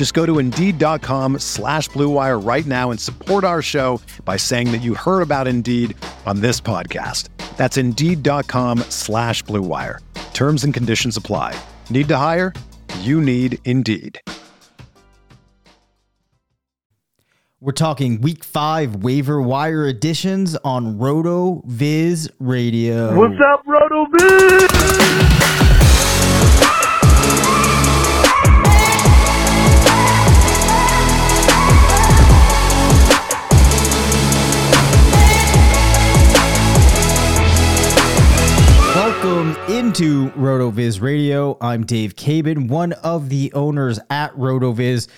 Just go to Indeed.com slash BlueWire right now and support our show by saying that you heard about Indeed on this podcast. That's Indeed.com slash BlueWire. Terms and conditions apply. Need to hire? You need Indeed. We're talking week five waiver wire additions on RotoViz Radio. What's up, Roto Viz? Welcome into RotoViz Radio. I'm Dave Caban, one of the owners at RotoViz,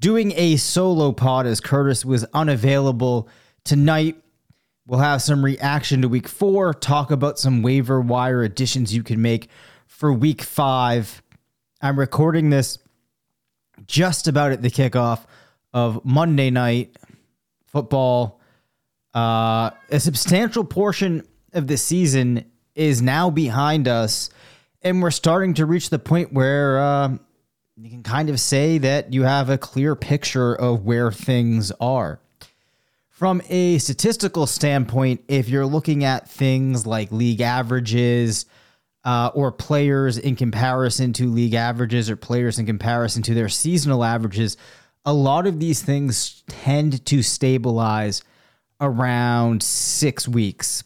doing a solo pod as Curtis was unavailable tonight. We'll have some reaction to week four, talk about some waiver wire additions you can make for week five. I'm recording this just about at the kickoff of Monday night football. Uh, a substantial portion of the season is now behind us, and we're starting to reach the point where uh, you can kind of say that you have a clear picture of where things are. From a statistical standpoint, if you're looking at things like league averages uh, or players in comparison to league averages or players in comparison to their seasonal averages, a lot of these things tend to stabilize around six weeks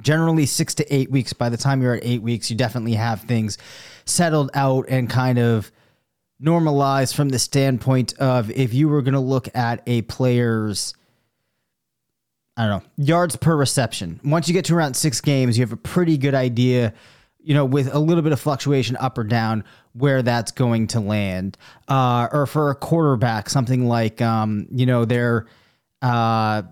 generally six to eight weeks. By the time you're at eight weeks, you definitely have things settled out and kind of normalized from the standpoint of if you were going to look at a player's, I don't know, yards per reception. Once you get to around six games, you have a pretty good idea, you know, with a little bit of fluctuation up or down, where that's going to land. Uh, or for a quarterback, something like, um, you know, their, uh,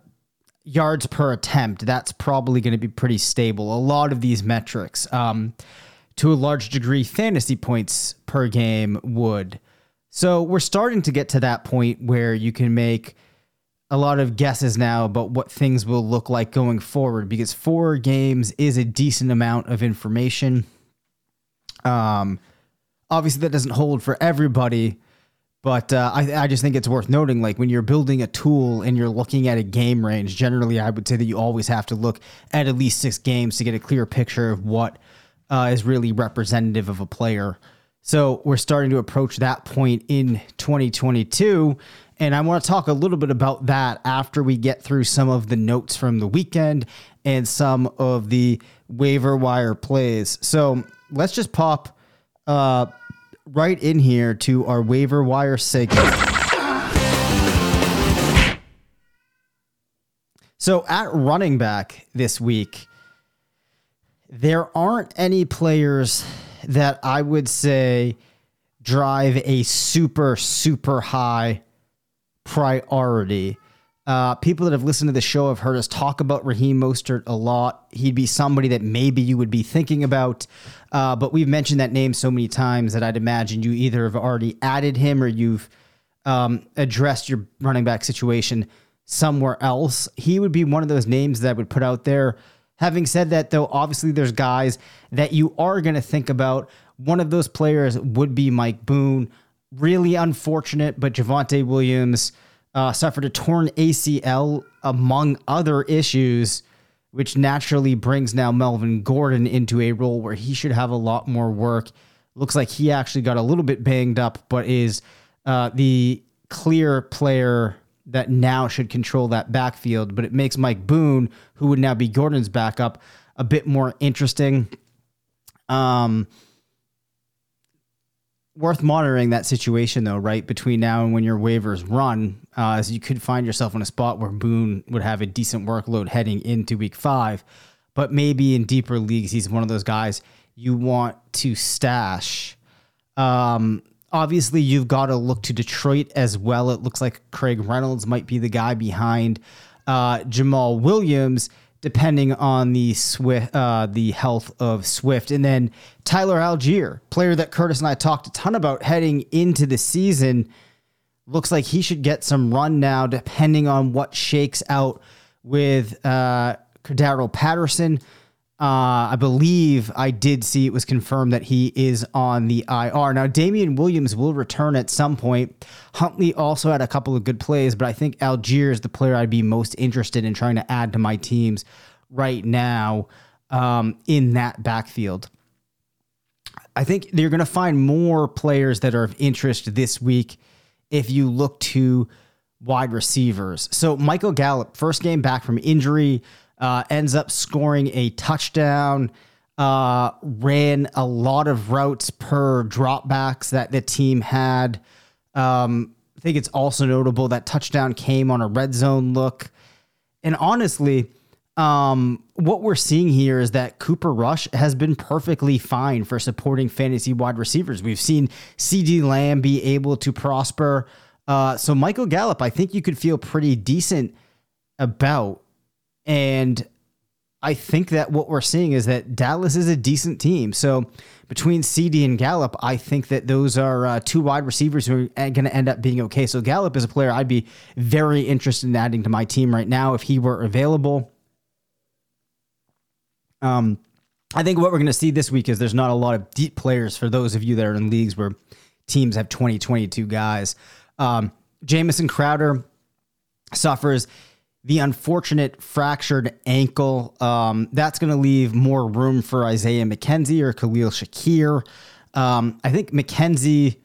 yards per attempt, that's probably going to be pretty stable. A lot of these metrics, um, to a large degree, fantasy points per game would. So we're starting to get to that point where you can make a lot of guesses now about what things will look like going forward because four games is a decent amount of information. Um, obviously, that doesn't hold for everybody. But uh, I, I just think it's worth noting, like when you're building a tool and you're looking at a game range, generally I would say that you always have to look at at least six games to get a clear picture of what uh, is really representative of a player. So we're starting to approach that point in 2022. And I want to talk a little bit about that after we get through some of the notes from the weekend and some of the waiver wire plays. So let's just pop uh, right in here to our waiver wire segment. So at running back this week, there aren't any players that I would say drive a super, super high priority. Uh, people that have listened to the show have heard us talk about Raheem Mostert a lot. He'd be somebody that maybe you would be thinking about, uh, but we've mentioned that name so many times that I'd imagine you either have already added him or you've um, addressed your running back situation somewhere else. He would be one of those names that I would put out there. Having said that, though, obviously there's guys that you are going to think about. One of those players would be Mike Boone. Really unfortunate, but Javonte Williams uh, suffered a torn ACL among other issues, which naturally brings now Melvin Gordon into a role where he should have a lot more work. Looks like he actually got a little bit banged up, but is uh, the clear player that now should control that backfield. But it makes Mike Boone, who would now be Gordon's backup, a bit more interesting. Um, worth monitoring that situation though, right? Between now and when your waivers run, uh, as you could find yourself in a spot where Boone would have a decent workload heading into week five, but maybe in deeper leagues, he's one of those guys you want to stash. Um, obviously, you've got to look to Detroit as well. It looks like Craig Reynolds might be the guy behind uh, Jamaal Williams depending on the Swift, uh, the health of Swift, and then Tyler Allgeier, player that Curtis and I talked a ton about heading into the season, looks like he should get some run now, depending on what shakes out with uh, Cordarrelle Patterson. Uh, I believe I did see it was confirmed that he is on the IR. Now, Damien Williams will return at some point. Huntley also had a couple of good plays, but I think Allgeier is the player I'd be most interested in trying to add to my teams right now um, in that backfield. I think you're going to find more players that are of interest this week if you look to wide receivers. So, Michael Gallup, first game back from injury uh, ends up scoring a touchdown. Uh, ran a lot of routes per dropbacks that the team had. Um, I think it's also notable that touchdown came on a red zone look. And honestly, um, what we're seeing here is that Cooper Rush has been perfectly fine for supporting fantasy wide receivers. We've seen CeeDee Lamb be able to prosper. Uh, so Michael Gallup, I think you could feel pretty decent about. And I think that what we're seeing is that Dallas is a decent team. So between CeeDee and Gallup, I think that those are uh, two wide receivers who are going to end up being okay. So Gallup is a player I'd be very interested in adding to my team right now if he were available. Um, I think what we're going to see this week is there's not a lot of deep players for those of you that are in leagues where teams have 20, 22 guys. Um, Jamison Crowder suffers the unfortunate fractured ankle. Um, that's going to leave more room for Isaiah McKenzie or Khalil Shakir. Um, I think McKenzie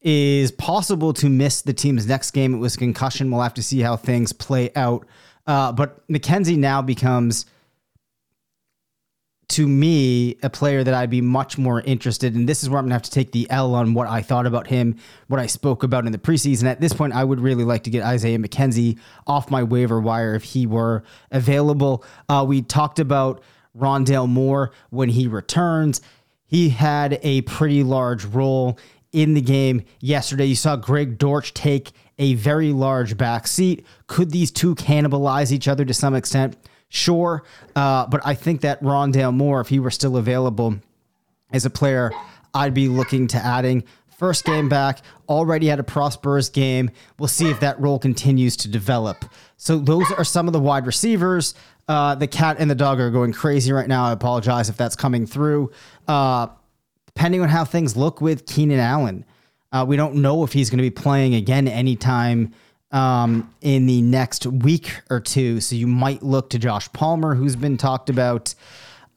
is possible to miss the team's next game. It was concussion. We'll have to see how things play out. Uh, but McKenzie now becomes to me a player that I'd be much more interested in. This is where I'm gonna have to take the L on what I thought about him, what I spoke about in the preseason. At this point, I would really like to get Isaiah McKenzie off my waiver wire if he were available. Uh, we talked about Rondale Moore when he returns. He had a pretty large role in the game yesterday. You saw Greg Dortch take a very large back seat. Could these two cannibalize each other to some extent? Sure, uh, but I think that Rondale Moore, if he were still available, as a player I'd be looking to adding. First game back, already had a prosperous game. We'll see if that role continues to develop. So those are some of the wide receivers. Uh, the cat and the dog are going crazy right now. I apologize if that's coming through. Uh, depending on how things look with Keenan Allen, uh, we don't know if he's going to be playing again anytime um, in the next week or two. So you might look to Josh Palmer, who's been talked about.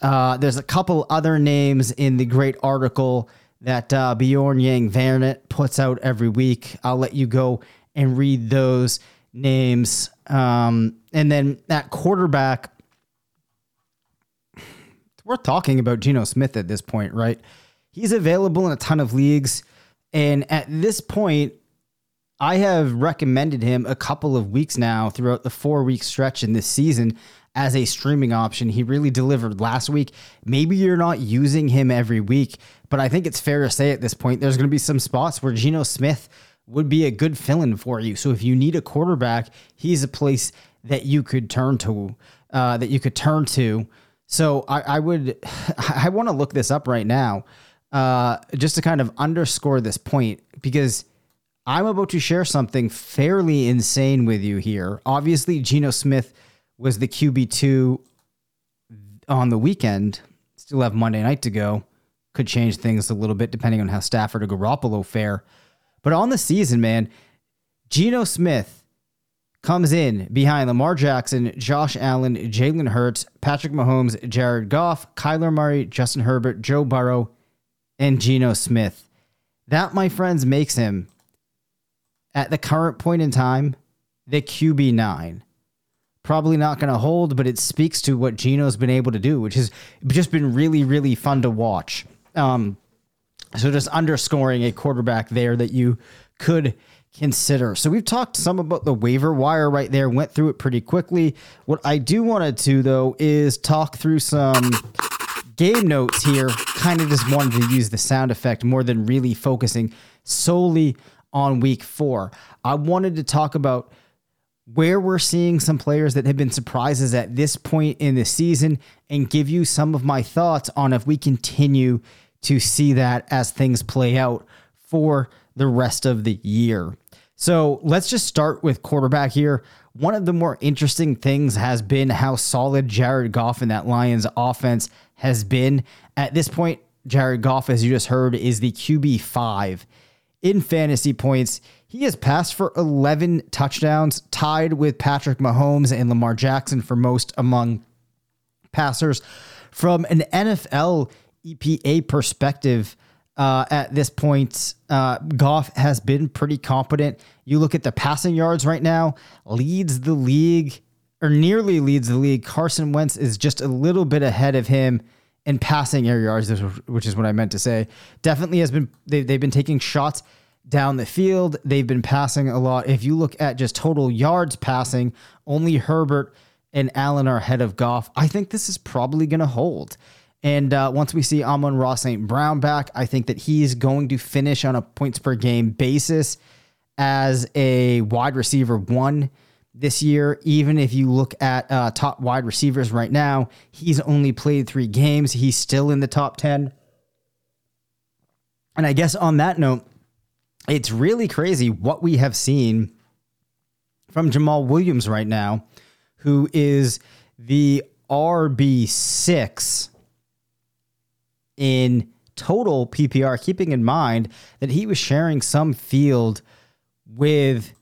Uh, there's a couple other names in the great article that uh, Bjorn Yang Vernet puts out every week. I'll let you go and read those names. Um, and then that quarterback, it's worth talking about Geno Smith at this point, right? He's available in a ton of leagues. And at this point, I have recommended him a couple of weeks now throughout the four week stretch in this season as a streaming option. He really delivered last week. Maybe you're not using him every week, but I think it's fair to say at this point there's going to be some spots where Geno Smith would be a good fill in for you. So if you need a quarterback, he's a place that you could turn to, uh, that you could turn to. So I, I would, I want to look this up right now, uh, just to kind of underscore this point because I'm about to share something fairly insane with you here. Obviously, Geno Smith was the QB2 on the weekend. Still have Monday night to go. Could change things a little bit depending on how Stafford or Garoppolo fare. But on the season, man, Geno Smith comes in behind Lamar Jackson, Josh Allen, Jalen Hurts, Patrick Mahomes, Jared Goff, Kyler Murray, Justin Herbert, Joe Burrow, and Geno Smith. That, my friends, makes him at the current point in time, the QB9. probably not going to hold, but it speaks to what Geno's been able to do, which has just been really, really fun to watch. Um, so just underscoring a quarterback there that you could consider. So we've talked some about the waiver wire right there, went through it pretty quickly. What I do want to though is talk through some game notes here. Kind of just wanted to use the sound effect more than really focusing solely on week four. I wanted to talk about where we're seeing some players that have been surprises at this point in the season and give you some of my thoughts on if we continue to see that as things play out for the rest of the year. So let's just start with quarterback here. One of the more interesting things has been how solid Jared Goff and that Lions offense has been. At this point, Jared Goff, as you just heard, is the QB5 in fantasy points. He has passed for 11 touchdowns, tied with Patrick Mahomes and Lamar Jackson for most among passers. From an NFL EPA perspective, uh, at this point, uh, Goff has been pretty competent. You look at the passing yards right now, leads the league or nearly leads the league. Carson Wentz is just a little bit ahead of him in passing air yards, which is what I meant to say. Definitely has been they, they've been taking shots down the field. They've been passing a lot. If you look at just total yards passing, only Herbert and Allen are ahead of Goff. I think this is probably going to hold. And uh, once we see Amon-Ra St. Brown back, I think that he's going to finish on a points per game basis as a wide receiver one this year. Even if you look at uh, top wide receivers right now, he's only played three games. He's still in the top 10. And I guess on that note, it's really crazy what we have seen from Jamaal Williams right now, who is the RB6 in total PPR, keeping in mind that he was sharing some field with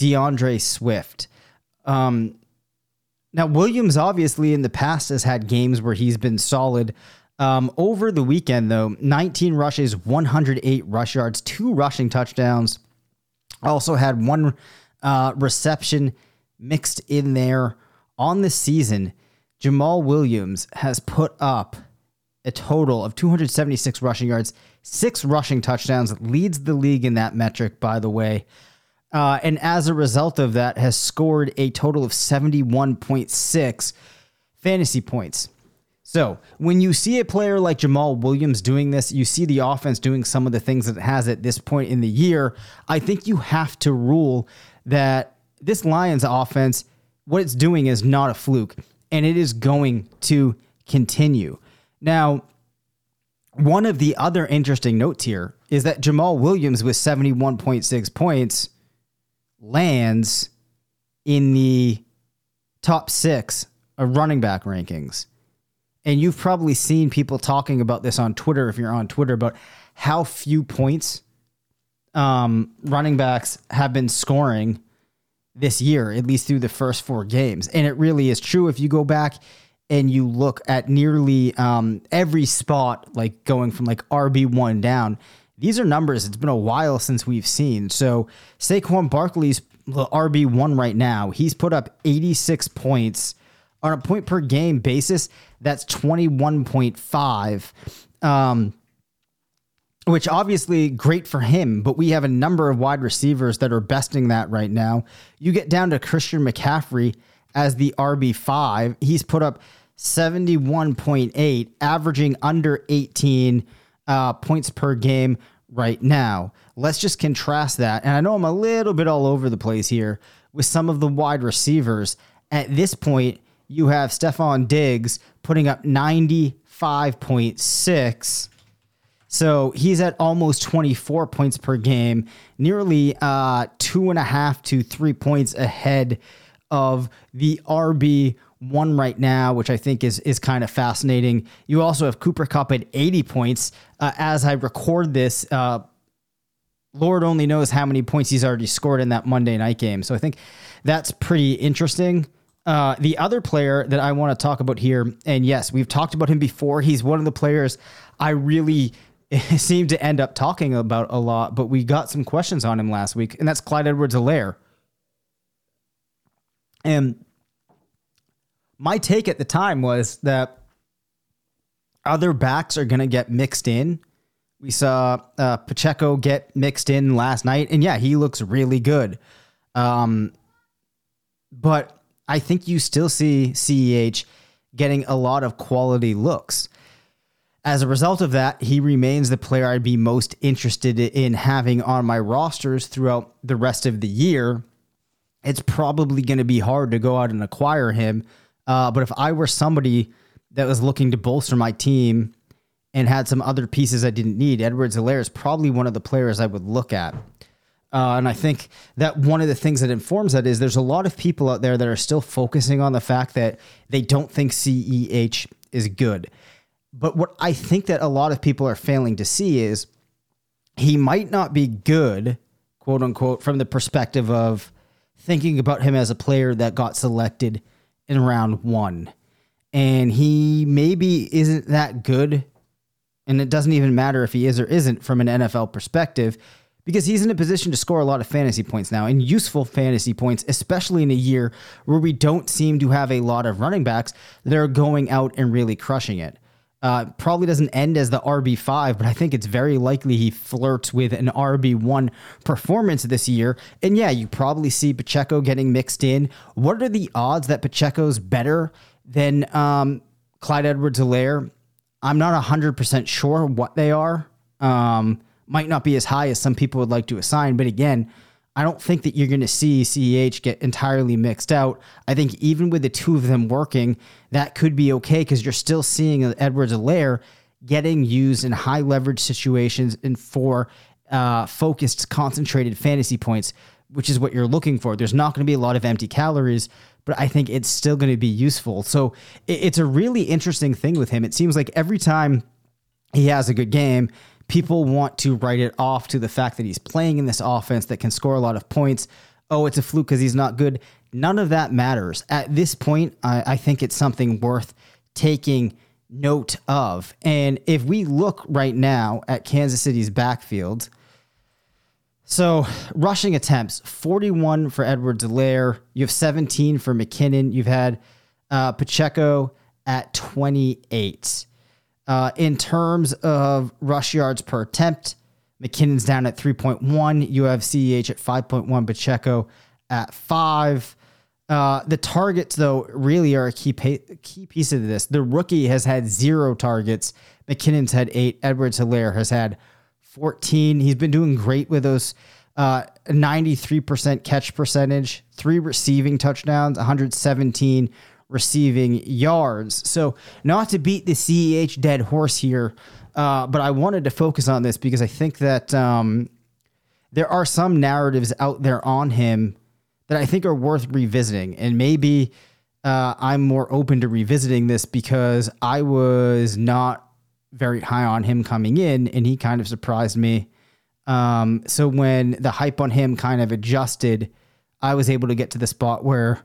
D'Andre Swift. Um, now, Williams obviously in the past has had games where he's been solid. Um, over the weekend, though, 19 rushes, 108 rush yards, two rushing touchdowns. Also had one uh, reception mixed in there on the season. Jamaal Williams has put up a total of 276 rushing yards, six rushing touchdowns, leads the league in that metric, by the way. Uh, and as a result of that, has scored a total of 71.6 fantasy points. So when you see a player like Jamaal Williams doing this, you see the offense doing some of the things that it has at this point in the year. I think you have to rule that this Lions offense, what it's doing is not a fluke, and it is going to continue. Now, one of the other interesting notes here is that Jamaal Williams with 71.6 points lands in the top six of running back rankings. And you've probably seen people talking about this on Twitter if you're on Twitter about how few points um, running backs have been scoring this year, at least through the first four games. And it really is true. If you go back and you look at nearly um, every spot, like going from like RB1 down, these are numbers it's been a while since we've seen. So Saquon Barkley's the RB1 right now. He's put up 86 points on a point per game basis, that's 21.5. Um, which obviously great for him, but we have a number of wide receivers that are besting that right now. You get down to Christian McCaffrey as the RB5. He's put up 71.8, averaging under 18 uh, points per game right now. Let's just contrast that. And I know I'm a little bit all over the place here with some of the wide receivers. At this point, you have Stefon Diggs putting up 95.6. So he's at almost 24 points per game, nearly uh, two and a half to three points ahead of the RB one right now, which I think is is kind of fascinating. You also have Cooper Kupp at 80 points. Uh, as I record this, uh, Lord only knows how many points he's already scored in that Monday night game. So I think that's pretty interesting. Uh, the other player that I want to talk about here, and yes, we've talked about him before. He's one of the players I really seem to end up talking about a lot, but we got some questions on him last week, and that's Clyde Edwards Helaire. And my take at the time was that other backs are going to get mixed in. We saw uh, Pacheco get mixed in last night, and yeah, he looks really good. Um, but I think you still see CEH getting a lot of quality looks. As a result of that, he remains the player I'd be most interested in having on my rosters throughout the rest of the year. It's probably going to be hard to go out and acquire him. Uh, but if I were somebody that was looking to bolster my team and had some other pieces I didn't need, Edwards-Helaire is probably one of the players I would look at. Uh, and I think that one of the things that informs that is there's a lot of people out there that are still focusing on the fact that they don't think CEH is good. But what I think that a lot of people are failing to see is he might not be good, quote unquote, from the perspective of thinking about him as a player that got selected in round one. And he maybe isn't that good. And it doesn't even matter if he is or isn't from an NFL perspective because he's in a position to score a lot of fantasy points now and useful fantasy points, especially in a year where we don't seem to have a lot of running backs that are going out and really crushing it. Uh, probably doesn't end as the RB5, but I think it's very likely he flirts with an RB1 performance this year. And yeah, you probably see Pacheco getting mixed in. What are the odds that Pacheco's better than um, Clyde Edwards-Helaire? I'm not 100% sure what they are. Um, might not be as high as some people would like to assign, but again, I don't think that you're going to see CEH get entirely mixed out. I think even with the two of them working, that could be okay because you're still seeing Edwards-Helaire getting used in high leverage situations and for uh, focused, concentrated fantasy points, which is what you're looking for. There's not going to be a lot of empty calories, but I think it's still going to be useful. So it's a really interesting thing with him. It seems like every time he has a good game, people want to write it off to the fact that he's playing in this offense that can score a lot of points. Oh, it's a fluke because he's not good. None of that matters. At this point, I, I think it's something worth taking note of. And if we look right now at Kansas City's backfield, so rushing attempts 41 for Edwards-Helaire. You have 17 for McKinnon. You've had uh, Pacheco at 28. Uh, in terms of rush yards per attempt, McKinnon's down at 3.1. You have CEH at 5.1, Pacheco at 5. Uh, the targets, though, really are a key key piece of this. The rookie has had zero targets. McKinnon's had eight. Edwards-Helaire has had 14. He's been doing great with those uh, 93% catch percentage, three receiving touchdowns, 117 receiving yards. So, not to beat the CEH dead horse here, uh, but I wanted to focus on this because I think that um, there are some narratives out there on him that I think are worth revisiting. And maybe uh, I'm more open to revisiting this because I was not very high on him coming in, and he kind of surprised me. Um, so, when the hype on him kind of adjusted, I was able to get to the spot where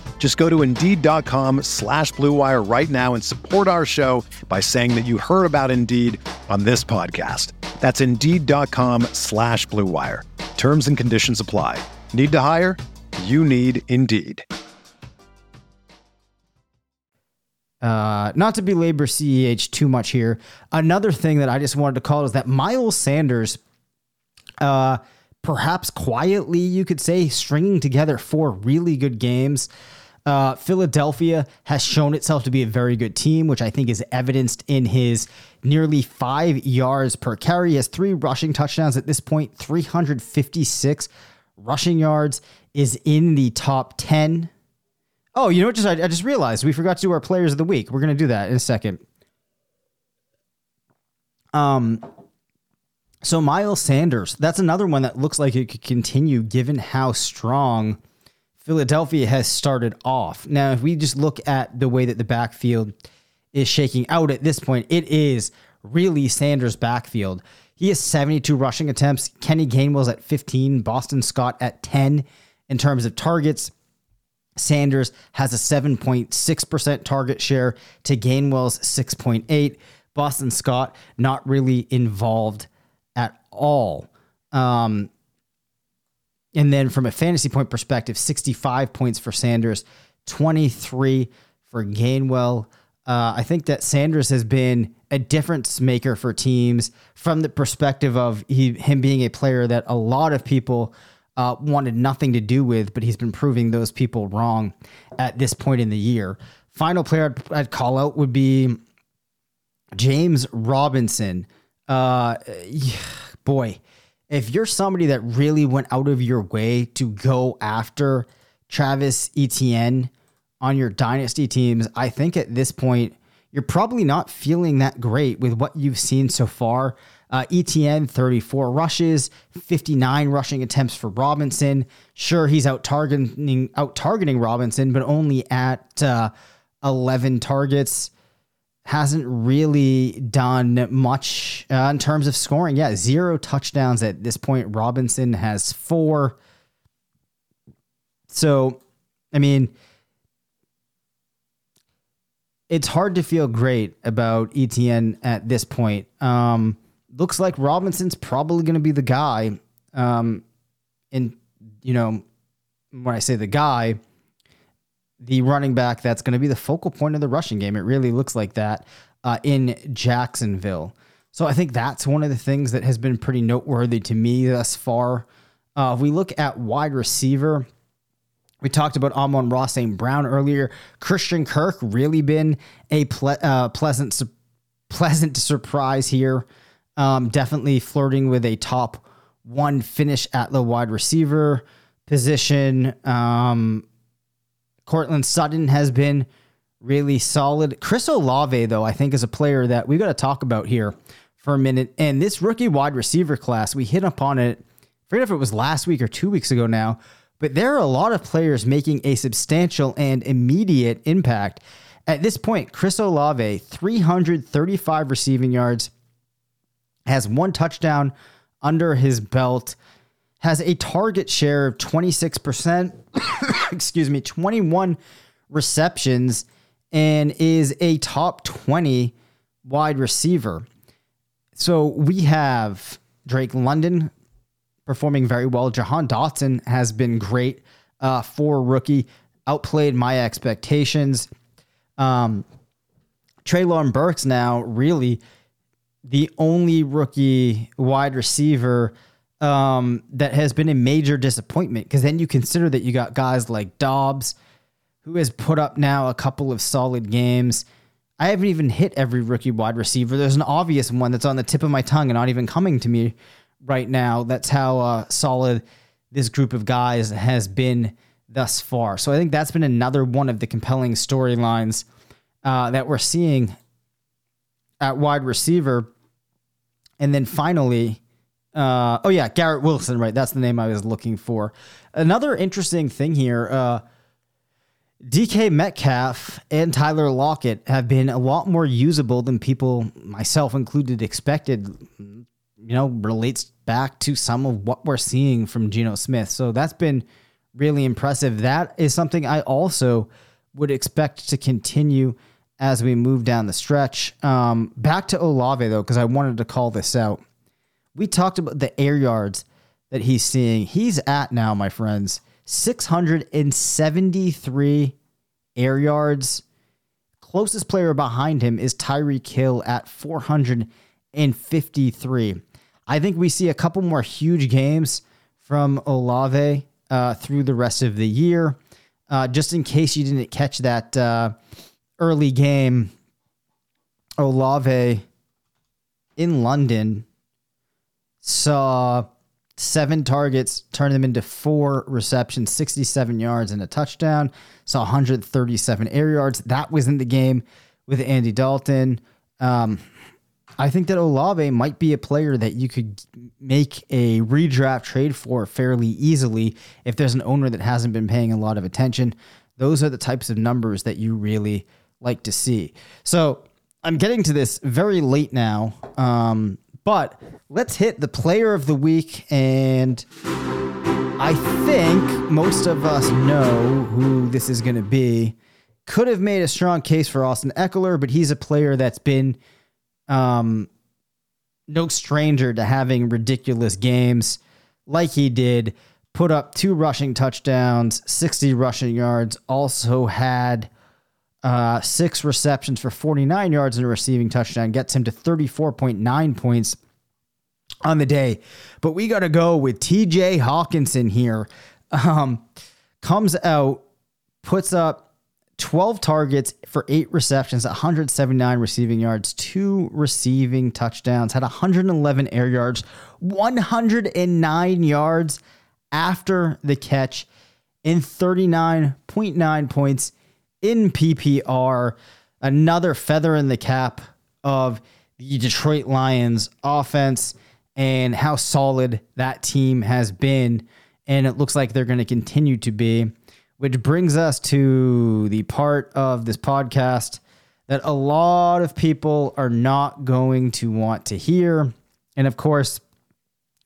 Just go to Indeed.com slash BlueWire right now and support our show by saying that you heard about Indeed on this podcast. That's Indeed.com slash BlueWire. Terms and conditions apply. Need to hire? You need Indeed. Uh, not to belabor CEH too much here. Another thing that I just wanted to call is that Miles Sanders, uh, perhaps quietly, you could say, stringing together four really good games. Uh, Philadelphia has shown itself to be a very good team, which I think is evidenced in his nearly five yards per carry. He has three rushing touchdowns at this point, 356 rushing yards, is in the top 10. Oh, you know what? Just I, I just realized we forgot to do our players of the week. We're gonna do that in a second. Um, so Miles Sanders, that's another one that looks like it could continue given how strong Philadelphia has started off. Now, if we just look at the way that the backfield is shaking out at this point, it is really Sanders' backfield. He has 72 rushing attempts. Kenny Gainwell's at 15, Boston Scott at 10 in terms of targets. Sanders has a 7.6% target share to Gainwell's 6.8. Boston Scott not really involved at all. Um, and then from a fantasy point perspective, 65 points for Sanders, 23 for Gainwell. Uh, I think that Sanders has been a difference maker for teams from the perspective of he, him being a player that a lot of people uh, wanted nothing to do with, but he's been proving those people wrong at this point in the year. Final player I'd, I'd call out would be James Robinson. Uh, boy, if you're somebody that really went out of your way to go after Travis Etienne on your dynasty teams, I think at this point you're probably not feeling that great with what you've seen so far. Uh, Etienne 34 rushes, 59 rushing attempts for Robinson. Sure, he's out targeting out targeting Robinson, but only at uh, 11 targets hasn't really done much uh, in terms of scoring. Yeah, zero touchdowns at this point. Robinson has four. So, I mean, it's hard to feel great about Etienne at this point. Um, looks like Robinson's probably going to be the guy. Um, and, you know, when I say the guy, the running back that's going to be the focal point of the rushing game. It really looks like that uh, in Jacksonville. So I think that's one of the things that has been pretty noteworthy to me thus far. Uh, if we look at wide receiver, we talked about Amon-Ra St. Brown earlier. Christian Kirk really been a ple- uh, pleasant su- pleasant surprise here. Um, definitely flirting with a top one finish at the wide receiver position. Um, Courtland Sutton has been really solid. Chris Olave, though, I think is a player that we've got to talk about here for a minute. And this rookie wide receiver class, we hit upon it. I forget if it was last week or two weeks ago now, but there are a lot of players making a substantial and immediate impact. At this point, Chris Olave, 335 receiving yards, has one touchdown under his belt has a target share of 26%, excuse me, 21 receptions, and is a top 20 wide receiver. So we have Drake London performing very well. Jahan Dotson has been great uh, for rookie, outplayed my expectations. Um, Treylon Burks now really the only rookie wide receiver um, that has been a major disappointment because then you consider that you got guys like Dobbs, who has put up now a couple of solid games. I haven't even hit every rookie wide receiver. There's an obvious one that's on the tip of my tongue and not even coming to me right now. That's how uh, solid this group of guys has been thus far. So I think that's been another one of the compelling storylines uh, that we're seeing at wide receiver. And then finally, uh, oh yeah, Garrett Wilson, right? That's the name I was looking for. Another interesting thing here. Uh, DK Metcalf and Tyler Lockett have been a lot more usable than people, myself included, expected. You know, relates back to some of what we're seeing from Geno Smith. So that's been really impressive. That is something I also would expect to continue as we move down the stretch. Um, back to Olave though, because I wanted to call this out we talked about the air yards that he's seeing. He's at now, my friends, 673 air yards. Closest player behind him is Tyreek Hill at 453. I think we see a couple more huge games from Olave uh, through the rest of the year. uh, just in case you didn't catch that uh, early game, Olave in London saw seven targets, turned them into four receptions, 67 yards, and a touchdown. Saw 137 air yards. That was in the game with Andy Dalton. Um, I think that Olave might be a player that you could make a redraft trade for fairly easily if there's an owner that hasn't been paying a lot of attention. Those are the types of numbers that you really like to see. So I'm getting to this very late now, um, but let's hit the player of the week. And I think most of us know who this is going to be. Could have made a strong case for Austin Ekeler, but he's a player that's been um, no stranger to having ridiculous games like he did. Put up two rushing touchdowns, 60 rushing yards, also had uh, six receptions for 49 yards and a receiving touchdown, gets him to 34.9 points on the day. But we got to go with TJ Hockenson here. Um, comes out, puts up 12 targets for eight receptions, 179 receiving yards, two receiving touchdowns, had 111 air yards, 109 yards after the catch, in 39.9 points in PPR. Another feather in the cap of the Detroit Lions offense and how solid that team has been. And it looks like they're going to continue to be which brings us to the part of this podcast that a lot of people are not going to want to hear. And of course,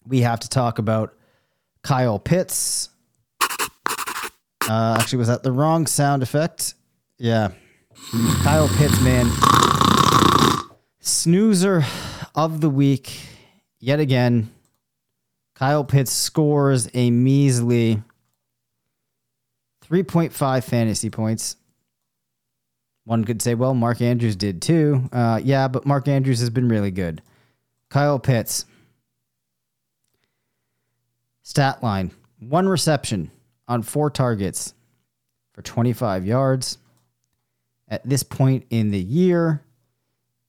we have to talk about Kyle Pitts. Uh, actually, was that the wrong sound effect? Yeah. Kyle Pitts, man. Snoozer of the week. Yet again, Kyle Pitts scores a measly 3.5 fantasy points. One could say, well, Mark Andrews did too. Uh, yeah, but Mark Andrews has been really good. Kyle Pitts. Stat line one reception on four targets for 25 yards. At this point in the year,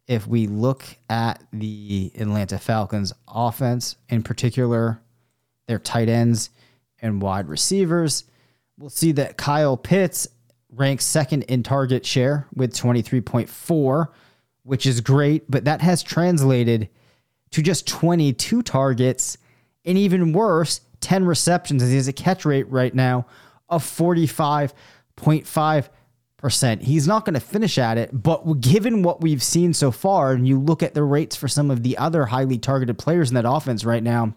if we look at the Atlanta Falcons offense, in particular, their tight ends and wide receivers, we'll see that Kyle Pitts ranks second in target share with 23.4, which is great, but that has translated to just 22 targets and even worse, 10 receptions. He has a catch rate right now of 45.5%. He's not going to finish at it, but given what we've seen so far, and you look at the rates for some of the other highly targeted players in that offense right now,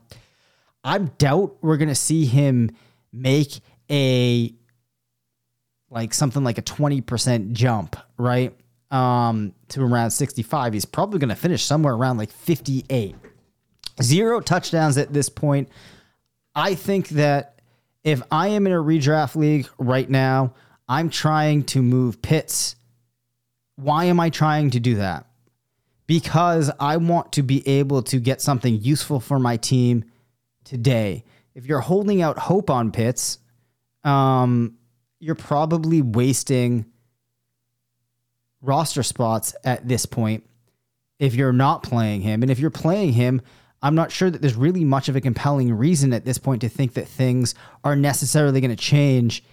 I doubt we're going to see him make a like something like a 20% jump, right? Um, to around 65. He's probably going to finish somewhere around like 58. Zero touchdowns at this point. I think that if I am in a redraft league right now, I'm trying to move Pitts. Why am I trying to do that? Because I want to be able to get something useful for my team today. If you're holding out hope on Pitts, um, you're probably wasting roster spots at this point if you're not playing him. And if you're playing him, I'm not sure that there's really much of a compelling reason at this point to think that things are necessarily going to change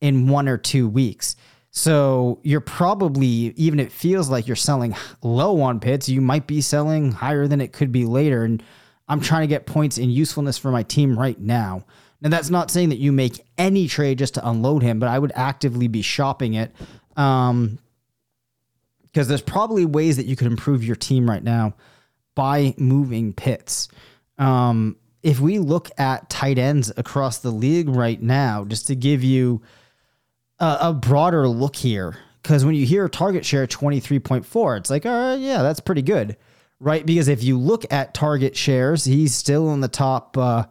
in one or two weeks. So you're probably, even it feels like you're selling low on Pitts, you might be selling higher than it could be later. And I'm trying to get points in usefulness for my team right now. Now, that's not saying that you make any trade just to unload him, but I would actively be shopping it. Um, because there's probably ways that you could improve your team right now by moving Pitts. Um, if we look at tight ends across the league right now, just to give you a, a broader look here, because when you hear target share 23.4, it's like, all right, yeah, that's pretty good, right? Because if you look at target shares, he's still in the top. Uh,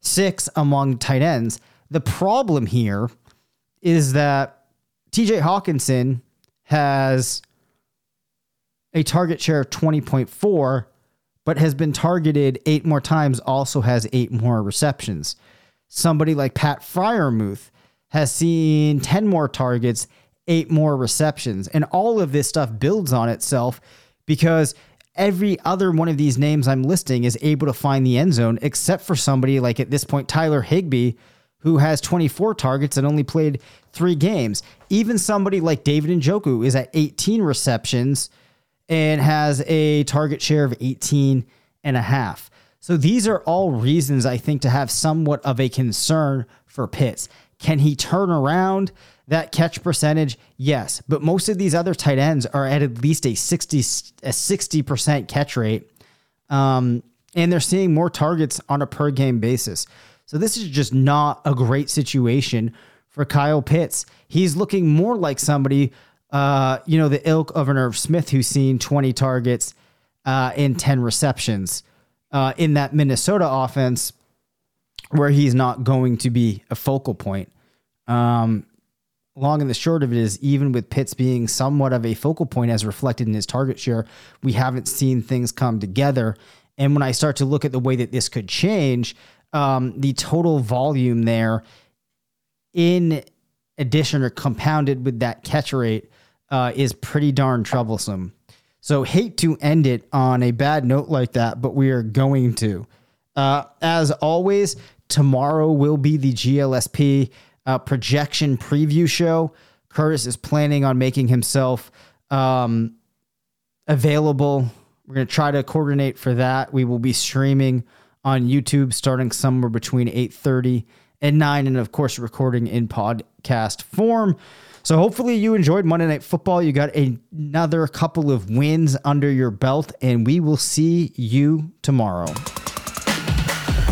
six among tight ends. The problem here is that TJ Hockenson has a target share of 20.4, but has been targeted eight more times, also has eight more receptions. Somebody like Pat Freiermuth has seen 10 more targets, eight more receptions. And all of this stuff builds on itself because every other one of these names I'm listing is able to find the end zone, except for somebody like at this point, Tyler Higbee, who has 24 targets and only played three games. Even somebody like David Njoku is at 18 receptions and has a target share of 18 and a half. So these are all reasons I think to have somewhat of a concern for Pitts. Can he turn around that catch percentage? Yes, but most of these other tight ends are at at least a 60 a 60% catch rate. Um, and they're seeing more targets on a per game basis. So this is just not a great situation for Kyle Pitts. He's looking more like somebody uh, you know, the ilk of an Irv Smith who's seen 20 targets uh, in 10 receptions uh, in that Minnesota offense where he's not going to be a focal point. Um, long and the short of it is, even with Pitts being somewhat of a focal point as reflected in his target share, we haven't seen things come together. And when I start to look at the way that this could change, um, the total volume there, in addition or compounded with that catch rate, uh, is pretty darn troublesome. So, hate to end it on a bad note like that, but we are going to. Uh, as always, tomorrow will be the GLSP uh, projection preview show. Curtis is planning on making himself um, available. We're going to try to coordinate for that. We will be streaming on YouTube starting somewhere between 8:30 and 9 and of course recording in podcast form. So hopefully you enjoyed Monday Night Football. You got another couple of wins under your belt, and we will see you tomorrow.